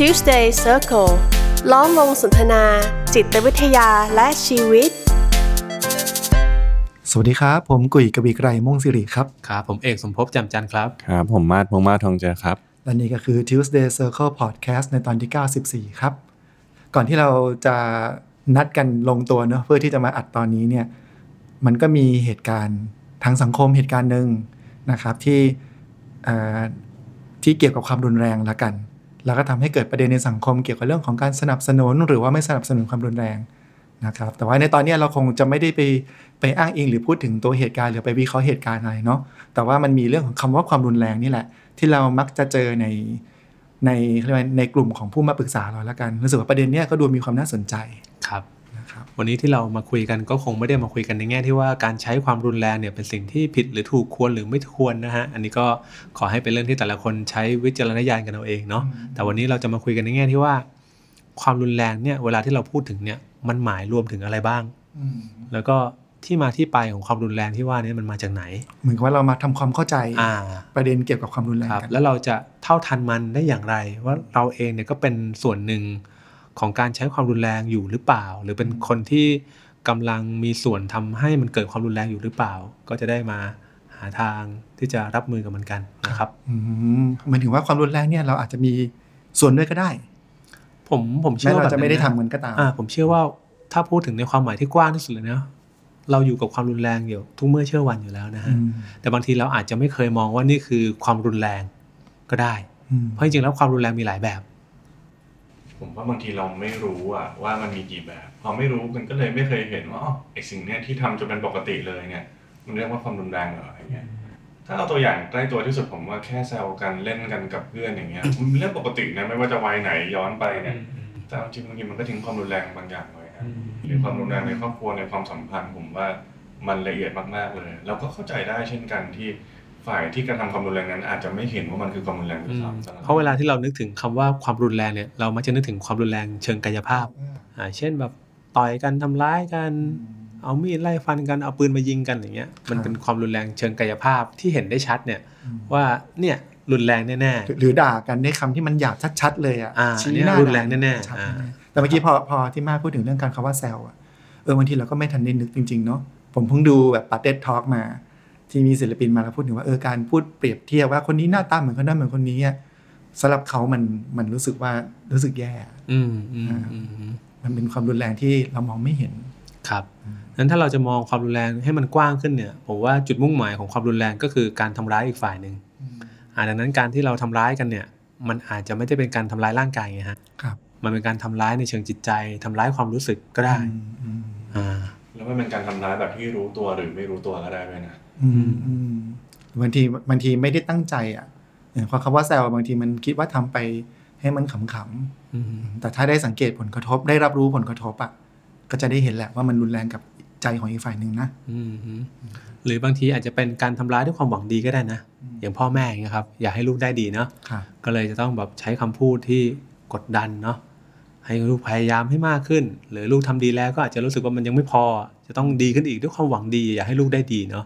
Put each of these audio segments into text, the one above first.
Tuesday Circle ล้อมวงสนทนา จิตวิทยาและชีวิต สวัสดีครับ ผมกุยกบีไกรม่วงสิริครับ ครับ ผมเอกสมภพจำจันทร์ครับ ครับ ผมมาดพงษ์มาศทองเจอครับ และนี่ก็คือ Tuesday Circle Podcast ในตอนที่ 94 ครับ ก่อนที่เราจะนัดกันลงตัวเนอะเพื่อที่จะมาอัดตอนนี้เนี่ย มันก็มีเหตุการณ์ทางสังคมเหตุการณ์หนึ่งนะครับที่เอ่อที่เกี่ยวกับความรุนแรงละกัน แล้วก็ทำให้เกิดประเด็นในสังคมเกี่ยวกับเรื่องของการสนับสนุน หรือว่าไม่สนับสนุนความรุนแรงนะครับ แต่ว่าในตอนนี้เราคงจะไม่ได้ไปไปอ้างอิงหรือพูดถึงตัวเหตุการณ์หรือไปวิเคราะห์เหตุการณ์อะไรเนาะ แต่ว่ามันมีเรื่องของคำว่าความรุนแรงนี่แหละ ที่เรามักจะเจอในในเรียกว่าในกลุ่มของผู้มาปรึกษาเราแล้วกันรู้สึกว่าประเด็นเนี้ยก็ดูมีความน่าสนใจครับ นะครับวันนี้ที่เรามาคุยกันก็คงไม่ได้มาคุยกันในแง่ที่ว่าการใช้ความรุนแรงเนี่ยเป็นสิ่งที่ผิดหรือถูกควรหรือไม่ควรนะฮะอันนี้ก็ขอให้เป็นเรื่องที่แต่ละคนใช้วิจารณญาณกันเอาเองเนาะแต่วันนี้เราจะมาคุยกันในแง่ที่ว่า ความรุนแรงเนี่ยเวลาที่เราพูดถึงเนี่ยมันหมายรวมถึงอะไรบ้างอืมแล้วก็ที่มาที่ไปของความรุนแรงที่ว่านี้มันมาจากไหน เหมือนกับว่าเรามาทำความเข้าใจอ่าประเด็นเกี่ยวกับความรุนแรงครับกันแล้วเราจะเท่าทันมันได้อย่างไร ว่าเราเองเนี่ยก็เป็นส่วนหนึ่ง ของการใช้ความรุนแรงอยู่หรือเปล่า หรือเป็นคนที่กำลังมีส่วนทำให้มันเกิดความรุนแรงอยู่หรือเปล่า ก็จะได้มาหาทางที่จะรับมือกับมันกันนะครับอืมหมายถึงว่าความรุนแรงเนี่ยเราอาจจะมีส่วนด้วยก็ได้ ผมผมเชื่แม้อว่าเราจะไม่ได้แบบทำมันก็ตามอ่าผมเชื่อว่าถ้าพูดถึงในความหมายที่กว้างที่สุดเลยนะเราอยู่กับความรุนแรงอยู่ทุกเมื่อเชื่อวันอยู่แล้วนะฮะอืมแต่บางทีเราอาจจะไม่เคยมองว่านี่คือความรุนแรงก็ได้อืมเพราะจริงๆแล้วความรุนแรงมีหลายแบบ ผมว่าบางทีเราไม่รู้อะว่ามันมีกี่แบบ พอไม่รู้มันก็เลยไม่เคยเห็นว่าอ๋อไอสิ่งเนี้ยที่ทำจนเป็นปกติเลยเนี่ย มันเรียกว่าความรุนแรงเหรออะไรเงี้ย ถ้าเอาตัวอย่างใกล้ตัวที่สุดผมว่าแค่แซวกันเล่นกันกับเพื่อนอย่างเงี้ยมันเป็นเรื่องปกตินะไม่ว่าจะวัยไหนย้อนไปเนี่ยแต่เอาจริงบางทีมันก็ทิ้งความรุนแรงบางอย่างไว้นะ หรือความรุนแรงในครอบครัวในความสัมพันธ์ผมว่ามันละเอียดมากๆเลย เราก็เข้าใจได้เช่นกันที่ ฝ่ายที่กระทำความรุนแรงนั้น อาจจะไม่เห็นว่ามันคือความรุนแรงด้วยซ้ำเพราะเวลาที่เรานึกถึงคำว่าความรุนแรงเนี่ยเรามักจะนึกถึงความรุนแรงเชิงกายภาพอ่าเช่นแบบต่อยกันทำร้ายกันเอามีดไล่ฟันกันเอาปืนมายิงกันอย่างเงี้ยมันเป็นความรุนแรงเชิงกายภาพที่เห็นได้ชัดเนี่ยว่าเนี่ยรุนแรงแน่หรือหรือด่ากันด้วยคำที่มันหยาบชัดๆเลยอะอ่าชี้เนี่ยหน้ารุนแรงแน่ๆชัดอ่าๆแต่เมื่อกี้พอพอที่มาพูดถึงเรื่องการคำว่าแซวอะเออบางทีเราก็ไม่ทันได้นึกจริงๆเนาะผมเพิ่งดูแบบปาเต็ดทอล์กมา ที่มีศิลปินมาแล้วพูดถึงว่าเออการพูดเปรียบเทียบว่าคนนี้หน้าตาเหมือนคนนั้นเหมือนคนนี้อะสำหรับเขามันมันรู้สึกว่ารู้สึกแย่อืมอืมอืมอืมมันเป็นความรุนแรงที่เรามองไม่เห็นครับนั้นถ้าเราจะมองความรุนแรงให้มันกว้างขึ้นเนี่ยผมว่าจุดมุ่งหมายของความรุนแรงก็คือการทำร้ายอีกฝ่ายหนึ่งอ่าดังนั้นการที่เราทำร้ายกันเนี่ยมันอาจจะไม่ได้เป็นการทำร้ายร่างกายไงฮะครับมันเป็นการทำร้ายในเชิงจิตใจทำร้ายความรู้สึกก็ได้อืมอืมอ่าแล้วมันเป็นการทำร้ายแบบที่รู้ตัวหรือไม่รู้ตัวก็ได้ด้วยนะอืมอืม บางทีบางทีไม่ได้ตั้งใจอะเออเพราะคำว่าแซวบางทีมันคิดว่าทำไปให้มันขำอืมๆแต่ถ้าได้สังเกตผลกระทบได้รับรู้ผลกระทบอะก็จะได้เห็นแหละว่ามันรุนแรงกับใจของอีกฝ่ายหนึ่งนะอืมอืมหรือบางทีอาจจะเป็นการทำร้ายด้วยความหวังดีก็ได้นะ อย่างพ่อแม่อย่างเงี้ยครับ อยากให้ลูกได้ดีเนาะค่ะก็เลยจะต้องแบบใช้คำพูดที่กดดันเนาะให้ลูกพยายามให้มากขึ้น หรือลูกทำดีแล้วก็อาจจะรู้สึกว่ามันยังไม่พอ จะต้องดีขึ้นอีกด้วยความหวังดี อยากให้ลูกได้ดีเนาะ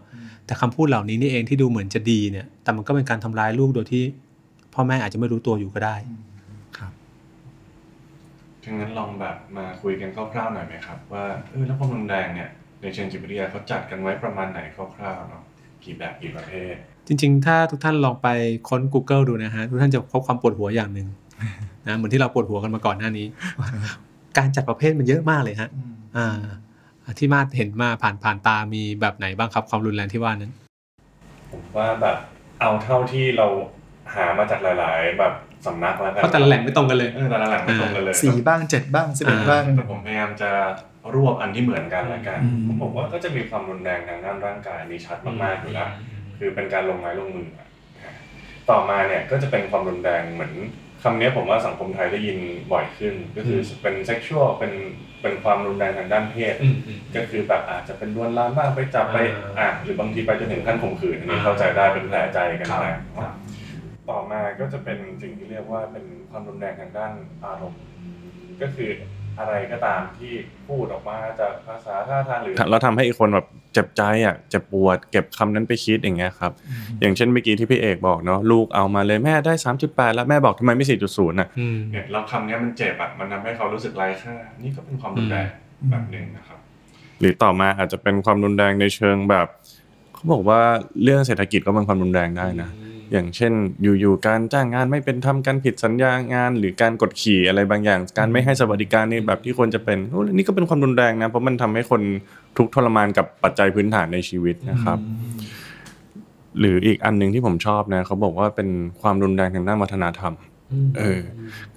แต่คำพูดเหล่านี้นี่เองที่ดูเหมือนจะดีเนี่ย แต่มันก็เป็นการทำร้ายลูกโดยที่ พ่อแม่อาจจะไม่รู้ตัวอยู่ก็ได้ ครับดังนั้นลองแบบมาคุยกันคร่าวๆหน่อยไหมครับ ว่าเออแล้วความรุนแรงเนี่ยในเชิงจิตวิทยาเขาจัดกันไว้ประมาณไหนคร่าวๆเนาะกี่แบบกี่ประเภทจริง ๆ ถ้าทุกท่านลองไปค้น Google ดูนะฮะทุกท่านจะพบความปวดหัวอย่างหนึ่งนะเหมือนที่เราปวดหัวกันมาก่อนหน้านี้ การจัดประเภทมันเยอะมากเลยฮะอ่า ที่มาเห็นมาผ่านผ่านตามีแบบไหนบ้างครับความรุนแรงที่ว่านั้นผมว่าแบบเอาเท่าที่เราหามาจากหลาย ๆ แบบสำนักแล้วกันเพราะแต่ละแหล่งไม่ตรงกันเลยเออแต่ละแหล่งไม่ตรงกันเลยสี่บ้างเจ็ดบ้างสิบเอ็ดอ่าบ้างแต่ผมพยายามจะรวบอันที่เหมือนกันแล้วกันอืมผมบอกว่าก็จะมีความรุนแรงทางด้านร่างกายนี่ชัดมากๆอยู่แล้วคือเป็นการลงไม้ลงมืออะต่อมาเนี่ยก็จะเป็นความรุนแรงเหมือน คำนี้ผมว่าสังคมไทยได้ยินบ่อยขึ้น ก็คืออเป็นเซ็กชวลเป็นเป็นความรุนแรงทางด้านเพศอืมอืมก็คือแบบอาจจะเป็นลวนลามบ้างไปจับไปอ่าอะหรือบางทีไปจนถึงขั้นข่มขืนอันนี้อ่าเข้าใจได้เป็นแผลใจกันครับไปครับต่อมาก็จะเป็นสิ่งที่เรียกว่าเป็นความรุนแรงทางด้านอารมณ์ ก็คือ อะไรก็ตามที่พูดออกมาจากภาษาท่าทางหรือแล้วทำให้อีกคนแบบเจ็บใจอะเจ็บปวด เก็บคำนั้นไปคิดอย่างเงี้ยครับ อย่างเช่นเมื่อกี้ที่พี่เอกบอกเนาะลูกเอามาเลยแม่ได้3.8แล้วแม่บอกทำไมไม่4.0น่ะอืมเนี่ยเราคำเนี้ยมันเจ็บอะมันทำให้เขารู้สึกไร้ค่านี่ก็เป็นความรุนแรงแบบหนึ่งนะครับ หรือต่อมาอาจจะเป็นความรุนแรงในเชิงแบบ เขาบอกว่าเรื่องเศรษฐกิจก็เป็นความรุนแรงได้นะ อย่างเช่น อยู่ๆการจ้างงานไม่เป็นทำการผิดสัญญางาน หรือการกดขี่อะไรบางอย่าง การไม่ให้สวัสดิการในแบบที่ควรจะเป็นโอ้นี่ก็เป็นความรุนแรงนะเพราะมันทำให้คนทุกข์ทรมานกับปัจจัยพื้นฐานในชีวิตนะครับ หรืออีกอันหนึ่งที่ผมชอบนะเขาบอกว่าเป็นความรุนแรงทางด้านวัฒนธรรมเออ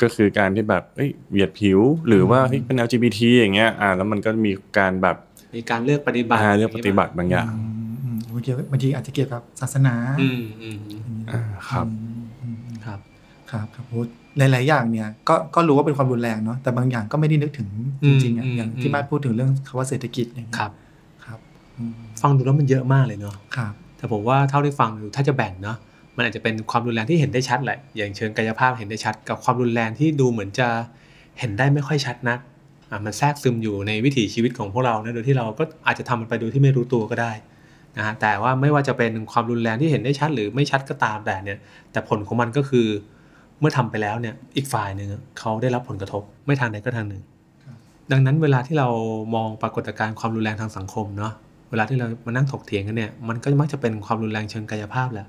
ก็คือการที่แบบเอ้ยเหยียดผิวหรือว่าเฮ้ยเป็น LGBT อย่างเงี้ย อ่า แล้วมันก็มีการแบบมีการเลือกปฏิบัติอ่าเรื่องปฏิบัติบางอย่าง อืมอืมบางทีบางทีอาจจะเกี่ยวกับศาสนาอืมอืมอ่าครับอืมครับครับครับโอ้หลาย ๆ อย่างเนี่ยก็ก็รู้ว่าเป็นความรุนแรงเนาะแต่บางอย่างก็ไม่ได้นึกถึงจริงๆอะอืมอย่างอืมที่มาพูดถึงเรื่องคำว่าเศรษฐกิจอย่างเงี้ยครับครับอืมฟังดูแล้วมันเยอะมากเลยเนาะครับแต่ผมว่าเท่าที่ฟังดูถ้าจะแบ่งเนาะมันอาจจะเป็นความรุนแรงที่เห็นได้ชัดแหละ อย่างเชิงกายภาพเห็นได้ชัด กับความรุนแรงที่ดูเหมือนจะเห็นได้ไม่ค่อยชัดนักอะมันแทรกซึมอยู่ในวิถีชีวิตของพวกเรานะโดยที่เราก็อาจจะทำมันไปโดยที่ไม่รู้ตัวก็ได้ นะฮะแต่ว่าไม่ว่าจะเป็นความรุนแรงที่เห็นได้ชัดหรือไม่ชัดก็ตามแต่เนี่ย แต่ผลของมันก็คือเมื่อทำไปแล้วเนี่ยอีกฝ่ายหนึ่งเขาได้รับผลกระทบไม่ทางใดก็ทางหนึ่ง ดังนั้นเวลาที่เรามองปรากฏการณ์ความรุนแรงทางสังคมเนาะเวลาที่เรามานั่งถกเถียงกันเนี่ยมันก็มักจะเป็นความรุนแรงเชิงกายภาพแหละ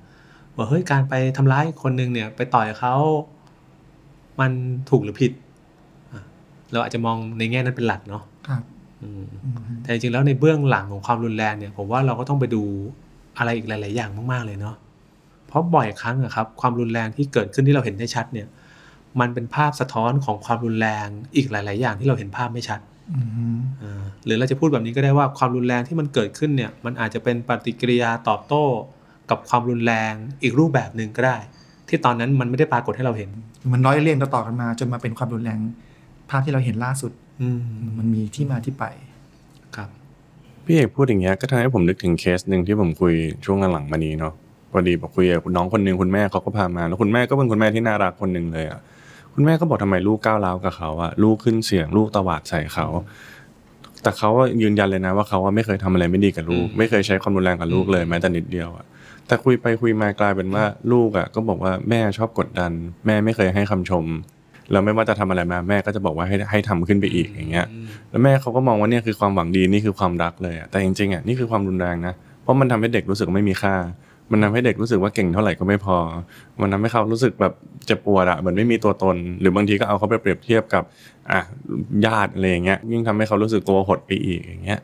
ว่าเฮ้ยการไปทำร้ายคนหนึ่งเนี่ยไปต่อยเขามันถูกหรือผิดอะเราอาจจะมองในแง่นั้นเป็นหลักเนาะครับอืมอืม แต่จริงๆแล้วในเบื้องหลังของความรุนแรงเนี่ย ผมว่าเราก็ต้องไปดูอะไรอีกหลาย ๆ อย่างมากๆเลยเนาะเพราะบ่อยครั้งอะครับ ความรุนแรงที่เกิดขึ้นที่เราเห็นได้ชัดเนี่ย มันเป็นภาพสะท้อนของความรุนแรงอีกหลาย ๆ อย่างที่เราเห็นภาพไม่ชัดอืมอ่าหรือเราจะพูดแบบนี้ก็ได้ว่าความรุนแรงที่มันเกิดขึ้นเนี่ย มันอาจจะเป็นปฏิกิริยาตอบโต้ กับความรุนแรงอีกรูปแบบหนึ่งก็ได้ ที่ตอนนั้นมันไม่ได้ปรากฏให้เราเห็น มันร้อยเรียงต่อๆกันมา จนมาเป็นความรุนแรงภาพที่เราเห็นล่าสุดอื มมันมีที่มาที่ไป ครับ พี่เอกพูดอย่างเงี้ยก็ทำให้ผมนึกถึงเคสหนึ่งที่ผมคุยช่วงหลังๆมานี้เนาะพอดีบอกคุยกับคุณน้องคนหนึ่งคุณแม่เขาก็พามาแล้วคุณแม่ก็เป็นคุณแม่ที่น่ารักคนหนึ่งเลยอะคุณแม่ก็บอกทำไมลูกก้าวร้าวกับเขาอะลูกขึ้นเสียงลูกตวาดใส่เขาแต่เขาว่ายืนยันเลยนะว่าเขาว่าไม่เคยทำอะไรไม่ดีกับลูกอืมไม่เคยใช้ความรุนแรงกับลูกเลยแม้แต่นิดเดียวอะแต่คุยไปคุยมากลายเป็นว่าลูกอะก็บอกว่าแม่ชอบกดดัน แม่ไม่เคยให้คำชม แล้วไม่ว่าจะทำอะไรมาแม่ก็จะบอกว่าให้ให้ทำขึ้นไปอีกอย่างเงี้ย แล้วแม่เขาก็มองว่าเนี่ยคือความหวังดีนี่คือความรักเลยอะแต่จริงๆอะนี่คือความรุนแรงนะเพราะมันทำให้เด็กรู้สึกว่าไม่มีค่า มันทำให้เด็กรู้สึกว่าเก่งเท่าไหร่ก็ไม่พอ มันทำให้เขารู้สึกแบบเจ็บปวดอะเหมือนไม่มีตัวตน หรือบางทีก็เอาเขาไปเปรียบเทียบกับอะญาติอะไรอย่างเงี้ย ยิ่งทำให้เขารู้สึกตัวหดไปอีกอย่างเงี้ย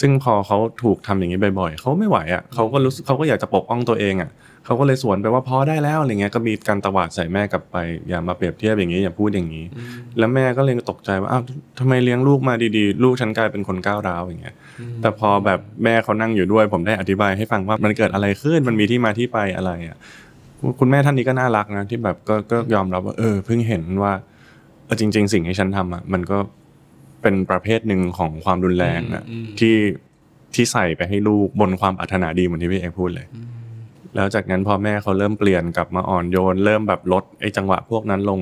ซึ่งพอเขาถูกทำอย่างนี้บ่อยๆเขาไม่ไหวอะเขาก็รู้สึกเขาก็อยากจะปกป้องตัวเองอะ เขาก็เลยสวนไปว่าพอได้แล้วอะไรเงี้ยก็มีการตวาดใส่แม่กลับไปอย่ามาเปรียบเทียบอย่างนี้อย่าพูดอย่างนี้ แล้วแม่ก็เลยตกใจว่าอ้าวทำไมเลี้ยงลูกมาดีๆ ลูกฉันกลายเป็นคนก้าวร้าวอย่างเงี้ยแต่พอแบบแม่เขานั่งอยู่ด้วย ผมได้อธิบายให้ฟังว่ามันเกิดอะไรขึ้นมันมีที่มาที่ไปอะไรอะคุณคุณแม่ท่านนี้ก็น่ารักนะที่แบบก็ก็ยอมรับว่าเออเพิ่งเห็นว่าเออจริง ๆ สิ่งที่ฉันทำอะมันก็เป็นประเภทหนึ่งของความรุนแรงอะอืมอืมที่ที่ใส่ไปให้ลูกบนความปรารถนาดีเหมือนที่พี่เอกพูดเลย แล้วจากนั้นพอแม่เขาเริ่มเปลี่ยนกลับมาอ่อนโยน เริ่มแบบลดไอ้จังหวะพวกนั้นลง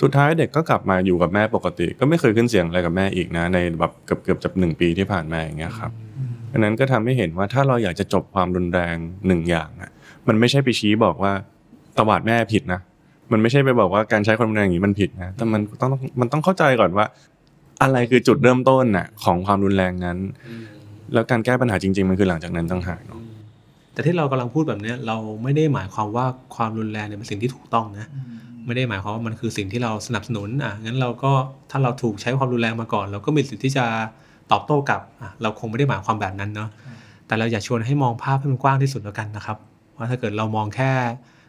สุดท้ายเด็กก็กลับมาอยู่กับแม่ปกติ ก็ไม่เคยขึ้นเสียงอะไรกับแม่อีกนะ ในแบบเกือบเกือบจะหนึ่งปีที่ผ่านมาอย่างเงี้ยครับอันนั้นก็ทำให้เห็นว่าถ้าเราอยากจะจบความรุนแรงหนึ่งอย่างอะมันไม่ใช่ไปชี้บอกว่าตวาดแม่ผิดนะมันไม่ใช่ไปบอกว่าการใช้ความรุนแรงอย่างนี้มันผิดนะแต่มันต้องมันต้องเข้าใจก่อนว่า อะไรคือจุดเริ่มต้นน่ะของความรุนแรงนั้น แล้วการแก้ปัญหาจริง ๆ มันคือหลังจากนั้นต่างหากเนาะ แต่ที่เรากำลังพูดแบบเนี้ยเราไม่ได้หมายความว่าความรุนแรงเนี่ยเป็นสิ่งที่ถูกต้องนะไม่ได้หมายความว่ามันคือสิ่งที่เราสนับสนุนอะงั้นเราก็ถ้าเราถูกใช้ความรุนแรงมาก่อน เราก็มีสิทธิ์ที่จะตอบโต้กลับอะเราคงไม่ได้หมายความแบบนั้นเนาะแต่เราอยากชวนให้มองภาพให้มันกว้างที่สุดแล้วกันนะครับว่าถ้าเกิดเรามองแค่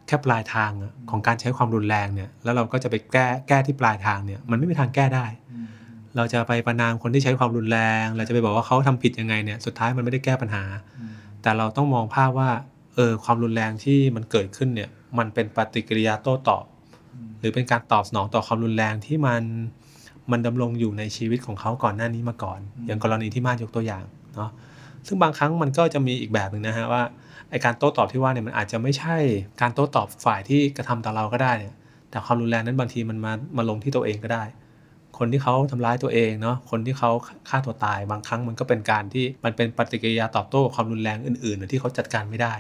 แค่ปลายทางอะของการใช้ความรุนแรงเนี่ยแล้วเราก็จะไปแก้แก้ที่ปลายทางเนี่ยมันไม่มีทางแก้ได้ เราจะไปประนามคนที่ใช้ความรุนแรง เราจะไปบอกว่าเขาทำผิดยังไงเนี่ยสุดท้ายมันไม่ได้แก้ปัญหา แต่เราต้องมองภาพว่าเออความรุนแรงที่มันเกิดขึ้นเนี่ยมันเป็นปฏิกิริยาโต้ตอบ หรือเป็นการตอบสนองต่อความรุนแรงที่มันมันดำรงอยู่ในชีวิตของเขาก่อนหน้านี้มาก่อน อย่างกรณีที่มานยกตัวอย่างเนาะซึ่งบางครั้งมันก็จะมีอีกแบบหนึ่งนะฮะว่าไอการโต้ตอบที่ว่าเนี่ยมันอาจจะไม่ใช่การโต้ตอบฝ่ายที่กระทำต่อเราก็ได้เนี่ยแต่ความรุนแรงนั้นบางทีมันมามาลงที่ตัวเองก็ได้ คนที่เขาทำร้ายตัวเองเนาะคนที่เขาฆ่าตัวตายบางครั้งมันก็เป็นการที่มันเป็นปฏิกิริยาตอบโต้กับความรุนแรงอื่นๆที่เขาจัดการไม่ได้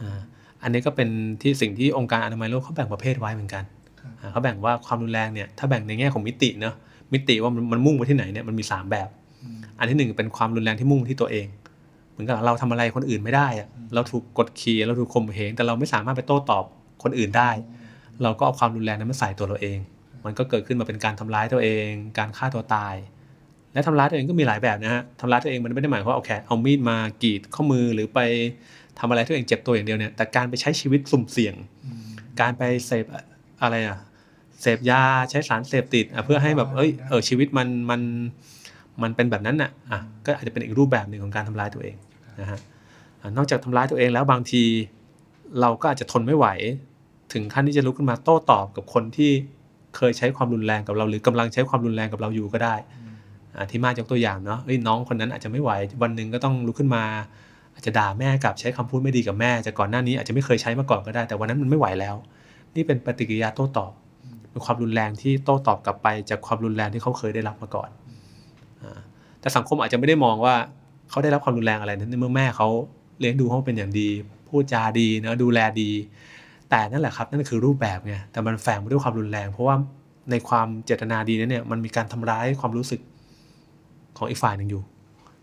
อ่าอันนี้ก็เป็นที่สิ่งที่องค์การอนามัยโลกเขาแบ่งประเภทไว้เหมือนกันอ่าเขาแบ่งว่าความรุนแรงเนี่ยถ้าแบ่งในแง่ของมิติเนาะมิติว่ามันมันมุ่งไปที่ไหนเนี่ยมันมีสามแบบ อันที่หนึ่งเป็นความรุนแรงที่มุ่งที่ตัวเองเหมือนกับเราทำอะไรคนอื่นไม่ได้อะเราถูกกดขี่เราถูกข่มเหงแต่เราไม่สามารถไปโต้ตอบคนอื่นได้ เราก็เอาความรุนแรงนั้นมาใส่ตัวเราเอง มันก็เกิดขึ้นมาเป็นการทำร้ายตัวเอง การฆ่าตัวตาย และทำร้ายตัวเองก็มีหลายแบบนะฮะทำร้ายตัวเองมันไม่ได้หมายความว่าเอาแค่เอามีดมากรีดข้อมือหรือไปทำอะไรตัวเองเจ็บตัวอย่างเดียวเนี่ยแต่การไปใช้ชีวิตสุ่มเสี่ยง การไปเสพอะไรอะเสพยาใช้สารเสพติดเพื่อให้แบบเอ้ยเออชีวิตมันมันมันเป็นแบบนั้นน่ะอะก็อาจจะเป็นอีกรูปแบบหนึ่งของการทำร้ายตัวเองนะฮะอะนอกจากทำร้ายตัวเองแล้วบางที เราก็อาจจะทนไม่ไหว ถึงขั้นที่จะลุกขึ้นมาโต้ตอบกับคนที่ เคยใช้ความรุนแรงกับเรา หรือกำลังใช้ความรุนแรงกับเราอยู่ก็ได้อะที่มายกตัวอย่างเนาะเอ้ยน้องคนนั้นอาจจะไม่ไหววันหนึ่งก็ต้องลุกขึ้นมา อาจจะด่าแม่กลับใช้คำพูดไม่ดีกับแม่จากก่อนหน้านี้อาจจะไม่เคยใช้มาก่อนก็ได้ แต่วันนั้นมันไม่ไหวแล้ว นี่เป็นปฏิกิริยาโต้ตอบเป็นความรุนแรงที่โต้ตอบกลับไปจากความรุนแรงที่เขาเคยได้รับมาก่อนอ่าแต่สังคมอาจจะไม่ได้มองว่าเขาได้รับความรุนแรงอะไรนั้นเมื่อแม่เขาเลี้ยงดูเขาเป็นอย่างดี พูดจาดีเนะดูแลดี แต่นั่นแหละครับนั่นคือรูปแบบไงแต่มันแฝงไปด้วยความรุนแรง เพราะว่าในความเจตนาดีนั้นเนี่ยมันมีการทำร้ายความรู้สึกของอีกฝ่ายหนึ่งอยู่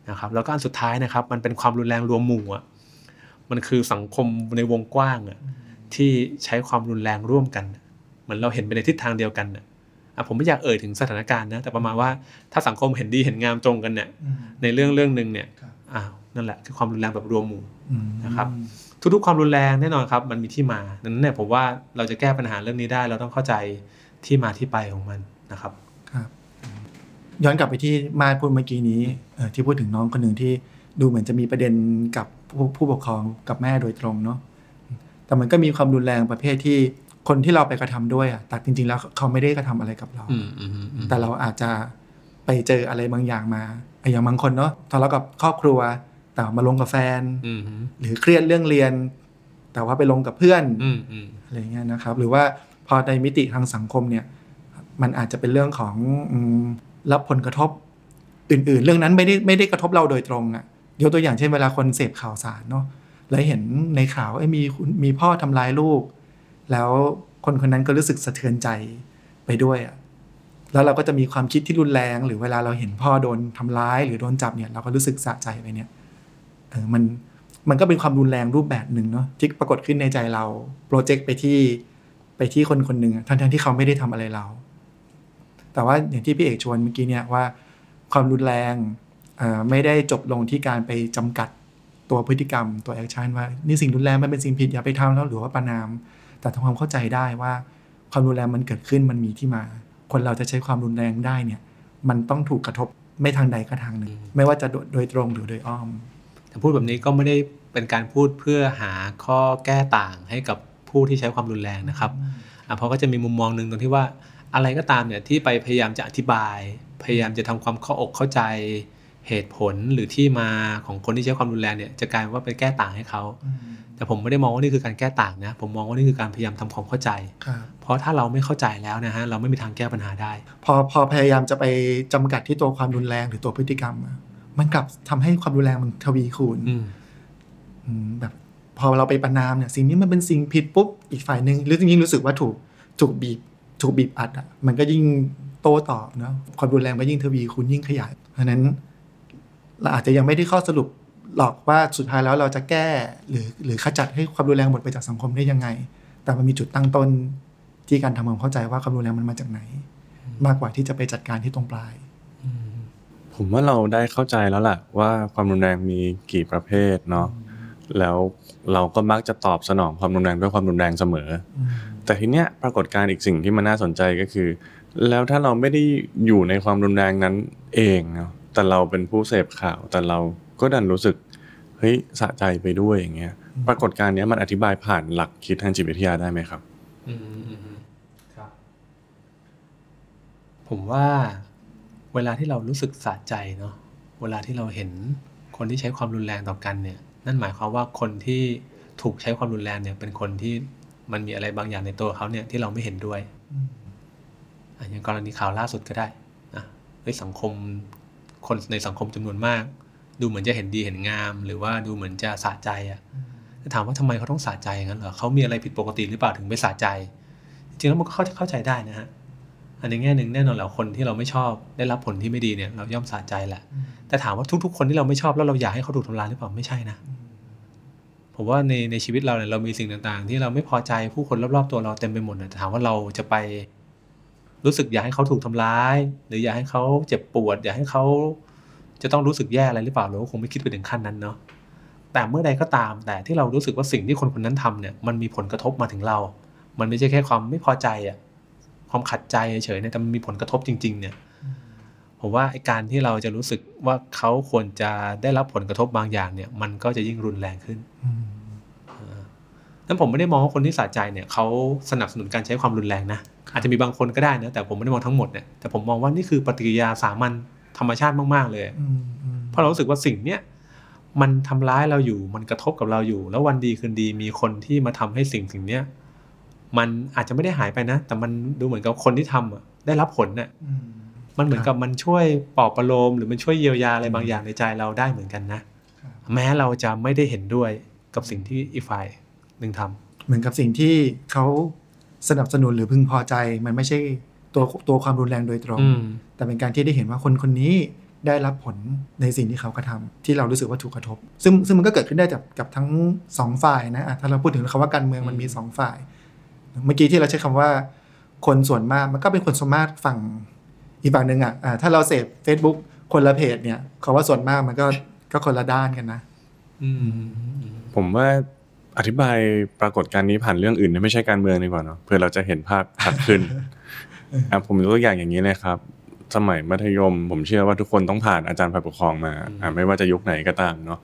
นะครับแล้วก็อันสุดท้ายนะครับ มันเป็นความรุนแรงรวมหมู่อะมันคือสังคมในวงกว้างอะที่ใช้ความรุนแรงร่วมกัน เหมือนเราเห็นไปในทิศทางเดียวกันน่ะอะผมไม่อยากเอ่ยถึงสถานการณ์นะแต่ประมาณว่าถ้าสังคมเห็นดีเห็นงามตรงกันเนี่ยในเรื่องเรื่องหนึ่งเนี่ยครับอ้าว นั่นแหละคือความรุนแรงแบบรวมหมู่อืมนะครับทุกๆความรุนแรงแน่นอนครับ มันมีที่มาดังนั้นเนี่ยผมว่าเราจะแก้ปัญหาเรื่องนี้ได้ เราต้องเข้าใจที่มาที่ไปของมันนะครับครับ ย้อนกลับไปที่มาดพูดเมื่อกี้นี้เอ่อที่พูดถึงน้องคนหนึ่งที่ดูเหมือนจะมีประเด็นกับผู้ผู้ปกครองกับแม่โดยตรงเนาะแต่มันก็มีความรุนแรงประเภทที่คนที่เราไปกระทำด้วยอะแต่จริง ๆ แล้วเขาไม่ได้กระทำอะไรกับเราอืมอืมอืมอืมแต่เราอาจจะไปเจออะไรบางอย่างมาอย่างบางคนเนาะทะเลาะกับครอบครัว แต่มาลงกับแฟนอืมหรือเครียดเรื่องเรียน แต่ว่าไปลงกับเพื่อนอืมอืมอะไรเงี้ยนะครับ หรือว่าพอในมิติทางสังคมเนี่ย มันอาจจะเป็นเรื่องของอืมรับผลกระทบอื่น ๆ เรื่องนั้นไม่ได้ไม่ได้กระทบเราโดยตรงอะ่ะยกตัวอย่างเช่นเวลาคนเสพข่าวสารเนาะแล้วเห็นในข่าวว่าเอ้ยมีคุณมีพ่อทำร้ายลูก แล้วคนคนนั้นก็รู้สึกสะเทือนใจไปด้วยอะ่ะแล้วเราก็จะมีความคิดที่รุนแรง หรือเวลาเราเห็นพ่อโดนทำร้าย หรือโดนจับเนี่ย เราก็รู้สึกสะใจไปเนี่ย เออมันมันก็เป็นความรุนแรงรูปแบบหนึ่งเนาะที่ปรากฏขึ้นในใจเราโปรเจกต์ไปที่ไปที่คนคนหนึ่งอะทั้งๆที่เขาไม่ได้ทำอะไรเรา แต่ว่าอย่างที่พี่เอกชวนเมื่อกี้เนี่ยว่า ความรุนแรงไม่ได้จบลงที่การไปจำกัดตัวพฤติกรรมตัว action ว่านี่สิ่งรุนแรงมันเป็นสิ่งผิดอย่าไปทำแล้วหรือว่าประณาม แต่ทำความเข้าใจได้ว่า ความรุนแรงมันเกิดขึ้นมันมีที่มา คนเราจะใช้ความรุนแรงได้เนี่ย มันต้องถูกกระทบไม่ทางใดก็ทางหนึ่ง ไม่ว่าจะโดยตรงหรือโดยอ้อม แต่พูดแบบนี้ก็ไม่ได้เป็นการพูดเพื่อหาข้อแก้ต่างให้กับผู้ที่ใช้ความรุนแรงนะครับอะเพราะก็จะมีมุมมองหนึ่งตรงที่ว่าอะไรก็ตามเนี่ยที่ไปพยายามจะอธิบาย พยายามจะทำความเข้าอกเข้าใจเหตุผลหรือที่มาของคนที่ใช้ความรุนแรงเนี่ยจะกลายเป็นว่าไปแก้ต่างให้เขา แต่ผมไม่ได้มองว่านี่คือการแก้ต่างนะ ผมมองว่านี่คือการพยายามทำความเข้าใจครับเพราะถ้าเราไม่เข้าใจแล้วนะฮะเราไม่มีทางแก้ปัญหาได้ พอพอพยายามจะไปจำกัดที่ตัวความรุนแรงหรือตัวพฤติกรรมอะ มันกลับทำให้ความรุนแรงมันทวีคูณอืมอืมแบบพอเราไปประนามเนี่ย สิ่งนี้มันเป็นสิ่งผิดปุ๊บอีกฝ่ายหนึ่งหรือยิ่งรู้สึกว่าถูกถูกบีบถูกบีบอัดอะมันก็ยิ่งโต้ตอบเนาะความรุนแรงก็ยิ่งทวีคูณยิ่งขยายเพราะฉะนั้นเราอาจจะยังไม่ได้ข้อสรุปหรอกว่าสุดท้ายแล้วเราจะแก้หรือหรือขจัดให้ความรุนแรงหมดไปจากสังคมได้ยังไง แต่มันมีจุดตั้งต้นที่การทำความเข้าใจว่าความรุนแรงมันมาจากไหน มากกว่าที่จะไปจัดการที่ตรงปลาย ผมว่าเราได้เข้าใจแล้วล่ะ ว่าความรุนแรงมีกี่ประเภทเนาะแล้วเราก็มักจะตอบสนองความรุนแรงด้วยความรุนแรงเสมอ แต่ทีเนี้ยปรากฏการณ์อีกสิ่งที่มันน่าสนใจก็คือ แล้วถ้าเราไม่ได้อยู่ในความรุนแรงนั้นเองเนาะแต่เราเป็นผู้เสพข่าว แต่เราก็ดันรู้สึกเฮ้ยสะใจไปด้วยอย่างเงี้ย ปรากฏการณ์เนี้ยมันอธิบายผ่านหลักคิดทางจิตวิทยาได้ไหมครับ อืมอืมอืมครับ ผมว่า เวลาที่เรารู้สึกสะใจเนาะเวลาที่เราเห็นคนที่ใช้ความรุนแรงต่อกันเนี่ย นั่นหมายความว่าคนที่ถูกใช้ความรุนแรงเนี่ยเป็นคนที่มันมีอะไรบางอย่างในตัวเขาเนี่ยที่เราไม่เห็นด้วยอะอย่างกรณีข่าวล่าสุดก็ได้เฮ้ยสังคมคนในสังคมจำนวนมาก ดูเหมือนจะเห็นดีเห็นงาม หรือว่าดูเหมือนจะสะใจอะแต่ถามว่าทำไมเขาต้องสะใจอย่างนั้นเหรอเขามีอะไรผิดปกติหรือเปล่าถึงไม่สะใจ จริงๆแล้วมันก็เข้าเข้าใจได้นะฮะ อันในแง่หนึ่งแน่นอนแหละคนที่เราไม่ชอบได้รับผลที่ไม่ดีเนี่ยเราย่อมสะใจแหละ แต่ถามว่าทุก ๆ คนที่เราไม่ชอบแล้วเราอยากให้เขาถูกทำร้ายหรือเปล่าไม่ใช่นะผมว่าในในชีวิตเราเนี่ยเรามีสิ่งต่างๆ ที่เราไม่พอใจผู้คนรอบๆตัวเราเต็มไปหมดนะแต่ถามว่าเราจะไปรู้สึกอยากให้เขาถูกทำร้าย หรืออยากให้เขาเจ็บปวด อยากให้เขาจะต้องรู้สึกแย่อะไรหรือเปล่าเราก็คงไม่คิดไปถึงขั้นนั้นเนาะแต่เมื่อใดก็ตาม แต่ที่เรารู้สึกว่าสิ่งที่คนคนนั้นทำเนี่ยมันมีผลกระทบมาถึงเรา มันไม่ใช่แค่ความไม่พอใจอะ ความขัดใจเฉยๆเนี่ยแต่มันมีผลกระทบจริง ๆ เนี่ยผมว่าไอ้การที่เราจะรู้สึกว่าเขาควรจะได้รับผลกระทบบางอย่างเนี่ย มันก็จะยิ่งรุนแรงขึ้นอืมนั้นผมไม่ได้มองว่าคนที่สะใจเนี่ยเขาสนับสนุนการใช้ความรุนแรงนะอาจจะมีบางคนก็ได้นะแต่ผมไม่ได้มองทั้งหมดเนี่ยแต่ผมมองว่านี่คือปฏิกิริยาสามัญธรรมชาติมาก ๆ เลยอืมอืมเพราะเรารู้สึกว่าสิ่งเนี้ยมันทำร้ายเราอยู่มันกระทบกับเราอยู่ แล้ววันดีคืนดีมีคนที่มาทำให้สิ่งสิ่งเนี้ย มันอาจจะไม่ได้หายไปนะ แต่มันดูเหมือนกับคนที่ทำอะได้รับผลเนี่ยอืมมันเหมือนกับมันช่วยปลอบประโลมหรือมันช่วยเยียวยาอะไรบางอย่างในใจเราได้เหมือนกันนะครับแม้เราจะไม่ได้เห็นด้วยกับสิ่งที่อีกฝ่ายหนึ่งทำเหมือนกับสิ่งที่เขาสนับสนุนหรือพึงพอใจ มันไม่ใช่ตัวตัวความรุนแรงโดยตรงอืมแต่เป็นการที่ได้เห็นว่าคนคนนี้ได้รับผลในสิ่งที่เขากระทำที่เรารู้สึกว่าถูกกระทบ ซึ่งซึ่งมันก็เกิดขึ้นได้จากกับทั้งสองฝ่ายนะอะถ้าเราพูดถึงคำว่าการเมืองมันมีสองฝ่าย เมื่อกี้ที่เราใช้คำว่าคนส่วนมากมันก็เป็นคนส่วนมากฝั่งอีกฝั่งหนึ่งอะอะถ้าเราเสพ Facebook คนละเพจเนี่ยคำว่าส่วนมากมันก็ก็คนละด้านกันนะอืมผมว่าอธิบายปรากฏการณ์นี้ผ่านเรื่องอื่นที่ไม่ใช่การเมืองดีกว่าเนาะเพื่อเราจะเห็นภาพชัดขึ้นอะผมยกตัวอย่างอย่างนี้เลยครับ สมัยมัธยม ผมเชื่อว่าทุกคนต้องผ่านอาจารย์ฝ่ายปกครองมาอะไม่ว่าจะยุคไหนก็ตามเนาะ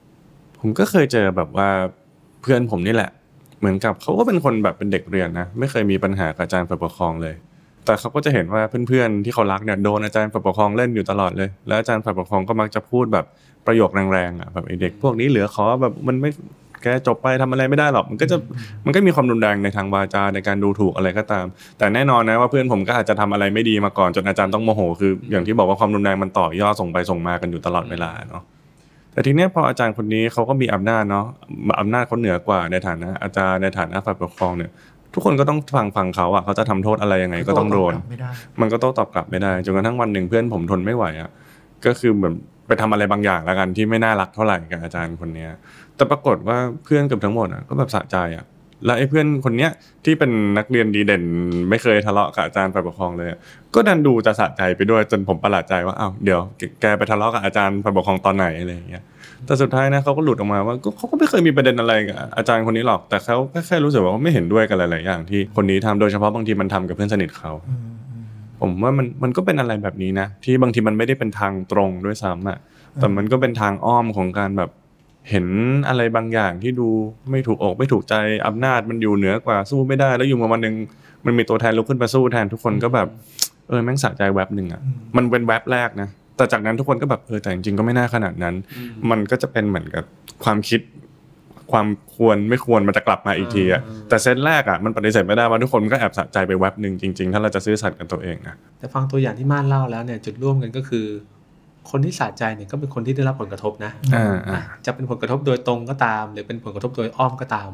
ผมก็เคยเจอแบบว่าเพื่อนผมนี่แหละ เหมือนกับเขาก็เป็นคนแบบเป็นเด็กเรียนนะไม่เคยมีปัญหากับอาจารย์ฝ่ายปกครองเลย แต่เขาก็จะเห็นว่าเพื่อนๆที่เขารักเนี่ยโดนอาจารย์ฝ่ายปกครองเล่นอยู่ตลอดเลย แล้วอาจารย์ฝ่ายปกครองก็มักจะพูดแบบประโยคแรงๆอะแบบไอเด็กพวกนี้เหลือขอแบบมันไม่แกจบไปทำอะไรไม่ได้หรอกมันก็จะมันก็มีความรุนแรงในทางวาจาในการดูถูกอะไรก็ตาม แต่แน่นอนนะว่าเพื่อนผมก็อาจจะทำอะไรไม่ดีมาก่อนจนอาจารย์ต้องโมโหคือ อย่างที่บอกว่าความรุนแรงมันต่อยอดส่งไปส่งมากันอยู่ตลอดเวลาเนาะ แต่ทีเนี้ยพออาจารย์คนนี้เขาก็มีอำนาจเนาะอำนาจเขาเหนือกว่าในฐานะอาจารย์ในฐานะฝ่ายปกครองเนี่ย ทุกคนก็ต้องฟังฟังเขาอะเขาจะทำโทษอะไรยังไงก็ต้องโดนไม่ได้มันก็โต้ตอบกลับไม่ได้จนกระทั่งวันหนึ่งเพื่อนผมทนไม่ไหวอะก็คือเหมือนไปทำอะไรบางอย่างแล้วกันที่ไม่น่ารักเท่าไหร่กับอาจารย์คนเนี้ยแต่ปรากฏว่าเพื่อนเกือบทั้งหมดอะก็แบบสะใจอะ แล้วไอ้เพื่อนคนเนี้ยที่เป็นนักเรียนดีเด่น ไม่เคยทะเลาะกับอาจารย์ฝ่ายปกครองเลย ก็ดันดูจะสะใจไปด้วยจนผมประหลาดใจว่าอ้าวเดี๋ยวแกไปทะเลาะกับอาจารย์ฝ่ายปกครองตอนไหนอะไรอย่างเงี้ยแต่สุดท้ายนะเขาก็หลุดออกมาว่าเขาก็ไม่เคยมีประเด็นอะไรกับอาจารย์คนนี้หรอกแต่เขาแค่รู้สึกว่าไม่เห็นด้วยกับหลายๆอย่างที่คนนี้ทำโดยเฉพาะบางทีมันทำกับเพื่อนสนิทเขาผมว่ามันมันก็เป็นอะไรแบบนี้นะ ที่บางทีมันไม่ได้เป็นทางตรงด้วยซ้ำอะแต่มันก็เป็นทางอ้อมของการแบบ เห็นอะไรบางอย่างที่ดูไม่ถูกอกไม่ถูกใจอำนาจมันอยู่เหนือกว่าสู้ไม่ได้ แล้วอยู่มาวันหนึ่งมันมีตัวแทนลุกขึ้นมาสู้แทนทุกคนก็แบบ เออแม่งสะใจแวบหนึ่งอะมันเป็นแวบแรกนะแต่จากนั้นทุกคนก็แบบเออแต่จริงๆก็ไม่น่าขนาดนั้น มันก็จะเป็นเหมือนกับความคิด ความควรไม่ควรมันจะกลับมาอีกทีอะแต่เซตแรกอะมันปฏิเสธไม่ได้ว่าทุกคนก็แอบสะใจไปแวบหนึ่งจริง ๆ ถ้าเราจะซื่อสัตย์กับตัวเองนะแต่ฟังตัวอย่างที่ม่านเล่าแล้วเนี่ยจุดร่วมกันก็คือ คนที่สะใจเนี่ยก็เป็นคนที่ได้รับผลกระทบนะอ่าอ่าอะจะเป็นผลกระทบโดยตรงก็ตาม หรือเป็นผลกระทบโดยอ้อมก็ตาม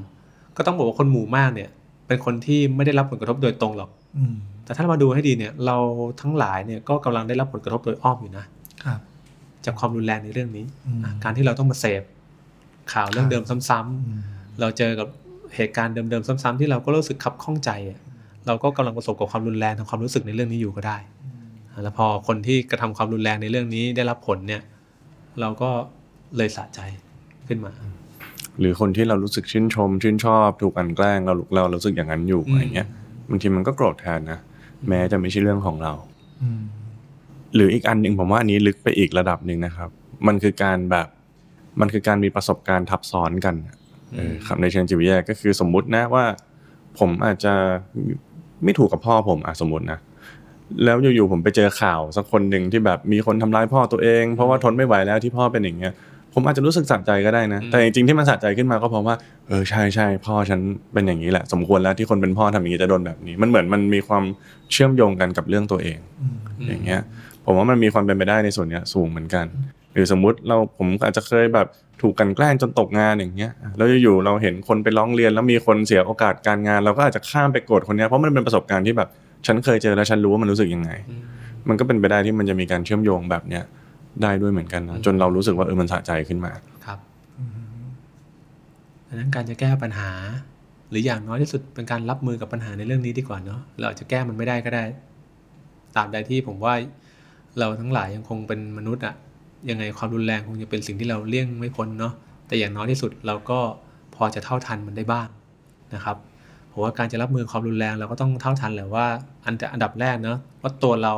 ก็ต้องบอกว่าคนหมู่มากเนี่ย เป็นคนที่ไม่ได้รับผลกระทบโดยตรงหรอกอืมแต่ถ้าเรามาดูให้ดีเนี่ย เราทั้งหลายเนี่ยก็กำลังได้รับผลกระทบโดยอ้อมอยู่นะครับจากความรุนแรงในเรื่องนี้อืมอะการที่เราต้องมาเสพข่าวเรื่องเดิมซ้ำๆอืมเราเจอกับเหตุการณ์เดิมๆซ้ำๆที่เราก็รู้สึกขับข้องใจอะเราก็กำลังประสบกับความรุนแรงทางความรู้สึกในเรื่องนี้อยู่ก็ได้อะ แล้วพอคนที่กระทำความรุนแรงในเรื่องนี้ได้รับผลเนี่ย เราก็เลยสะใจขึ้นมา หรือคนที่เรารู้สึกชื่นชม ชื่นชอบถูกกลันแกล้งเราเรารู้สึกอย่างนั้นอยู่อืมอะไรเงี้ยบางทีมันก็โกรธแทนนะแม้จะไม่ใช่เรื่องของเราอืมหรืออีกอันหนึ่งผมว่าอันนี้ลึกไปอีกระดับหนึ่งนะครับ มันคือการแบบมันคือการมีประสบการณ์ทับซ้อนกันเออครับในเชิงจิตวิทยาก็คือสมมุตินะว่า ผมอาจจะไม่ถูกกับพ่อผมอะสมมตินะ แล้วอยู่ๆผมไปเจอข่าวสักคนหนึ่งที่แบบมีคนทำร้ายพ่อตัวเอง เพราะว่าทนไม่ไหวแล้วที่พ่อเป็นอย่างเงี้ยผมอาจจะรู้สึกสะใจก็ได้นะ แต่จริงๆที่มันสะใจขึ้นมาก็เพราะว่าเออใช่ใช่พ่อฉันเป็นอย่างนี้แหละ สมควรแล้วที่คนเป็นพ่อทำอย่างนี้จะโดนแบบนี้ มันเหมือนมันมีความเชื่อมโยงกันกับเรื่องตัวเองอืมอย่างเงี้ย ผมว่ามันมีความเป็นไปได้ในส่วนเนี้ยสูงเหมือนกัน หรือสมมุติเราผมอาจจะเคยแบบถูกกลันแกล้งจนตกงานอย่างเงี้ยแล้วอยู่ๆเราเห็นคนไปร้องเรียนแล้วมีคนเสียโอกาสการงาน เราก็อาจจะข้ามไปโกรธคนเนี้ยเพราะมันเป็นประสบการณ์ที่แบบ ฉันเคยเจอแล้วฉันรู้ว่ามันรู้สึกยังไง มันก็เป็นไปได้ที่มันจะมีการเชื่อมโยงแบบเนี้ยได้ด้วยเหมือนกันนะจนเรารู้สึกว่าเออมันสะใจขึ้นมาครับดังนั้นการจะแก้ปัญหา หรืออย่างน้อยที่สุดเป็นการรับมือกับปัญหาในเรื่องนี้ดีกว่าเนาะเราอาจจะแก้มันไม่ได้ก็ได้ตราบใดที่ผมว่าเราทั้งหลายยังคงเป็นมนุษย์อะยังไงความรุนแรงคงจะเป็นสิ่งที่เราเลี่ยงไม่พ้นเนาะแต่อย่างน้อยที่สุดเราก็พอจะเท่าทันมันได้บ้างนะครับ ผมว่าการจะรับมือความรุนแรงเราก็ต้องเท่าทันแหละว่าอันอันดับแรกเนาะว่าตัวเรา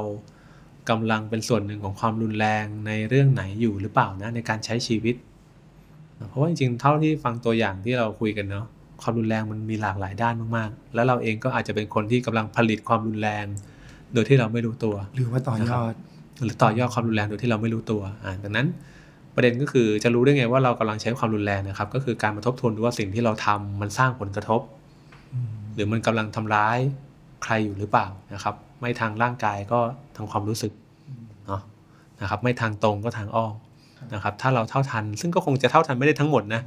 กำลังเป็นส่วนหนึ่งของความรุนแรงในเรื่องไหนอยู่หรือเปล่านะในการใช้ชีวิต เพราะว่าจริงๆเท่าที่ฟังตัวอย่างที่เราคุยกันเนาะความรุนแรงมันมีหลากหลายด้านมากๆ แล้วเราเองก็อาจจะเป็นคนที่กำลังผลิตความรุนแรง โดยที่เราไม่รู้ตัว หรือว่าต่อยอด หรือต่อยอดความรุนแรงโดยที่เราไม่รู้ตัวอ่าดังนั้นประเด็นก็คือจะรู้ได้ไงว่าเรากำลังใช้ความรุนแรงนะครับ ก็คือการมาทบทวนดูว่าสิ่งที่เราทำมันสร้างผลกระทบ หรือมันกำลังทำร้ายใครอยู่หรือเปล่านะครับ ไม่ทางร่างกายก็ทางความรู้สึกเนาะนะครับ ไม่ทางตรงก็ทางอ้อมนะครับ ถ้าเราเท่าทัน ซึ่งก็คงจะเท่าทันไม่ได้ทั้งหมดนะ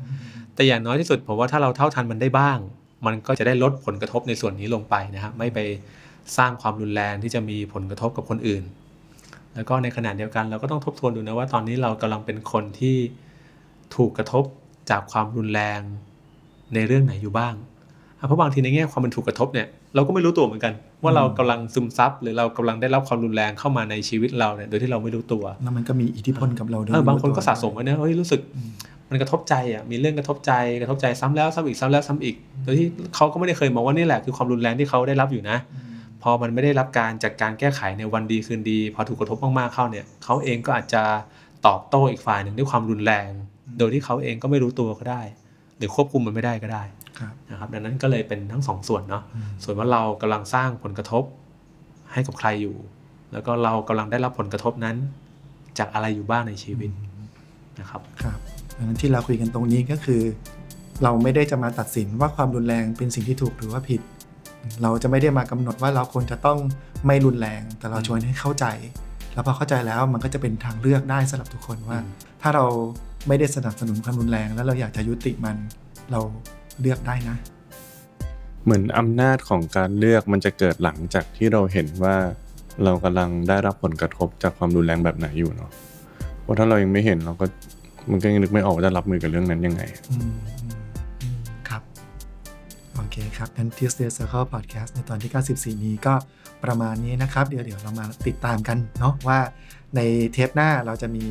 แต่อย่างน้อยที่สุดผมว่าถ้าเราเท่าทันมันได้บ้าง มันก็จะได้ลดผลกระทบในส่วนนี้ลงไปนะครับไม่ไปสร้างความรุนแรงที่จะมีผลกระทบกับคนอื่น แล้วก็ในขณะเดียวกันเราก็ต้องทบทวนดูนะว่าตอนนี้เรากำลังเป็นคนที่ถูกกระทบจากความรุนแรงในเรื่องไหนอยู่บ้าง เพราะบางทีในแง่ความเป็นถูกกระทบเนี่ยเราก็ไม่รู้ตัวเหมือนกัน ว่าเรากำลังซึมซับหรือเรากำลังได้รับความรุนแรงเข้ามาในชีวิตเราเนี่ยโดยที่เราไม่รู้ตัวแล้วมันก็มีอิทธิพลกับเราโดยเออบางคนรู้ตัวก็สะสมไว้นะเฮ้ยรู้สึกมันกระทบใจอะมีเรื่องกระทบใจกระทบใจซ้ำแล้วซ้ำอีกซ้ำแล้วซ้ำอีก โดยที่เขาก็ไม่ได้เคยมองว่านี่แหละคือความรุนแรงที่เขาได้รับอยู่นะ พอมันไม่ได้รับการจัดการแก้ไขในวันดีคืนดี พอถูกกระทบมากๆเข้าเนี่ยเขาเองก็อาจจะตอบโต้อีกฝ่ายหนึ่งด้วยความรุนแรง โดยที่เขาเองก็ไม่รู้ตัวก็ได้ หรือควบคุมมันไม่ได้ก็ได้ครับ นะครับดังนั้นก็เลยเป็นทั้งสองส่วนเนาะส่วนว่าเรากำลังสร้างผลกระทบให้กับใครอยู่ แล้วก็เรากำลังได้รับผลกระทบนั้น จากอะไรอยู่บ้างในชีวิตนะครับครับดังนั้นที่เราคุยกันตรงนี้ก็คือ เราไม่ได้จะมาตัดสินว่าความรุนแรงเป็นสิ่งที่ถูกหรือว่าผิด เราจะไม่ได้มากำหนดว่าเราควรจะต้องไม่รุนแรง แต่เราชวนให้เข้าใจ แล้วพอเข้าใจแล้วมันก็จะเป็นทางเลือกได้สำหรับทุกคนว่าอืมถ้าเราไม่ได้สนับสนุนความรุนแรง แล้วเราอยากจะยุติมันเรา เลือกได้นะ เหมือนอำนาจของการเลือกมันจะเกิดหลังจากที่เราเห็นว่าเรากำลังได้รับผลกระทบจากความรุนแรงแบบไหนอยู่เนาะเพราะถ้าเรายังไม่เห็นเราก็มันก็ยังนึกไม่ออกว่าจะรับมือกับเรื่องนั้นยังไงอืมอืมอืมครับ โอเคครับงั้น Tuesday Circle Podcast ในตอนที่ 94 นี้ก็ประมาณนี้นะครับ เดี๋ยวเดี๋ยวเรามาติดตามกันเนาะว่าในเทปหน้าเราจะมี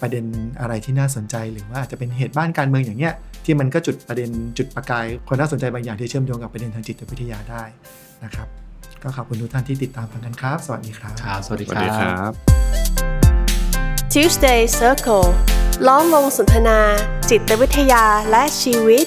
ประเด็นอะไรที่น่าสนใจหรือว่าอาจจะเป็นเหตุบ้านการเมืองอย่างเงี้ย ที่มันก็จุดประเด็นจุดประกายคนน่าสนใจบางอย่างที่เชื่อมโยงกับประเด็นทางจิตวิทยาได้นะครับ ก็ขอบคุณทุกท่านที่ติดตามฟังกันครับ สวัสดีครับครับสวัสดีสควัสดีครัรับบ Tuesday Circle ล้อมวงสนทนา จิตวิทยาและชีวิต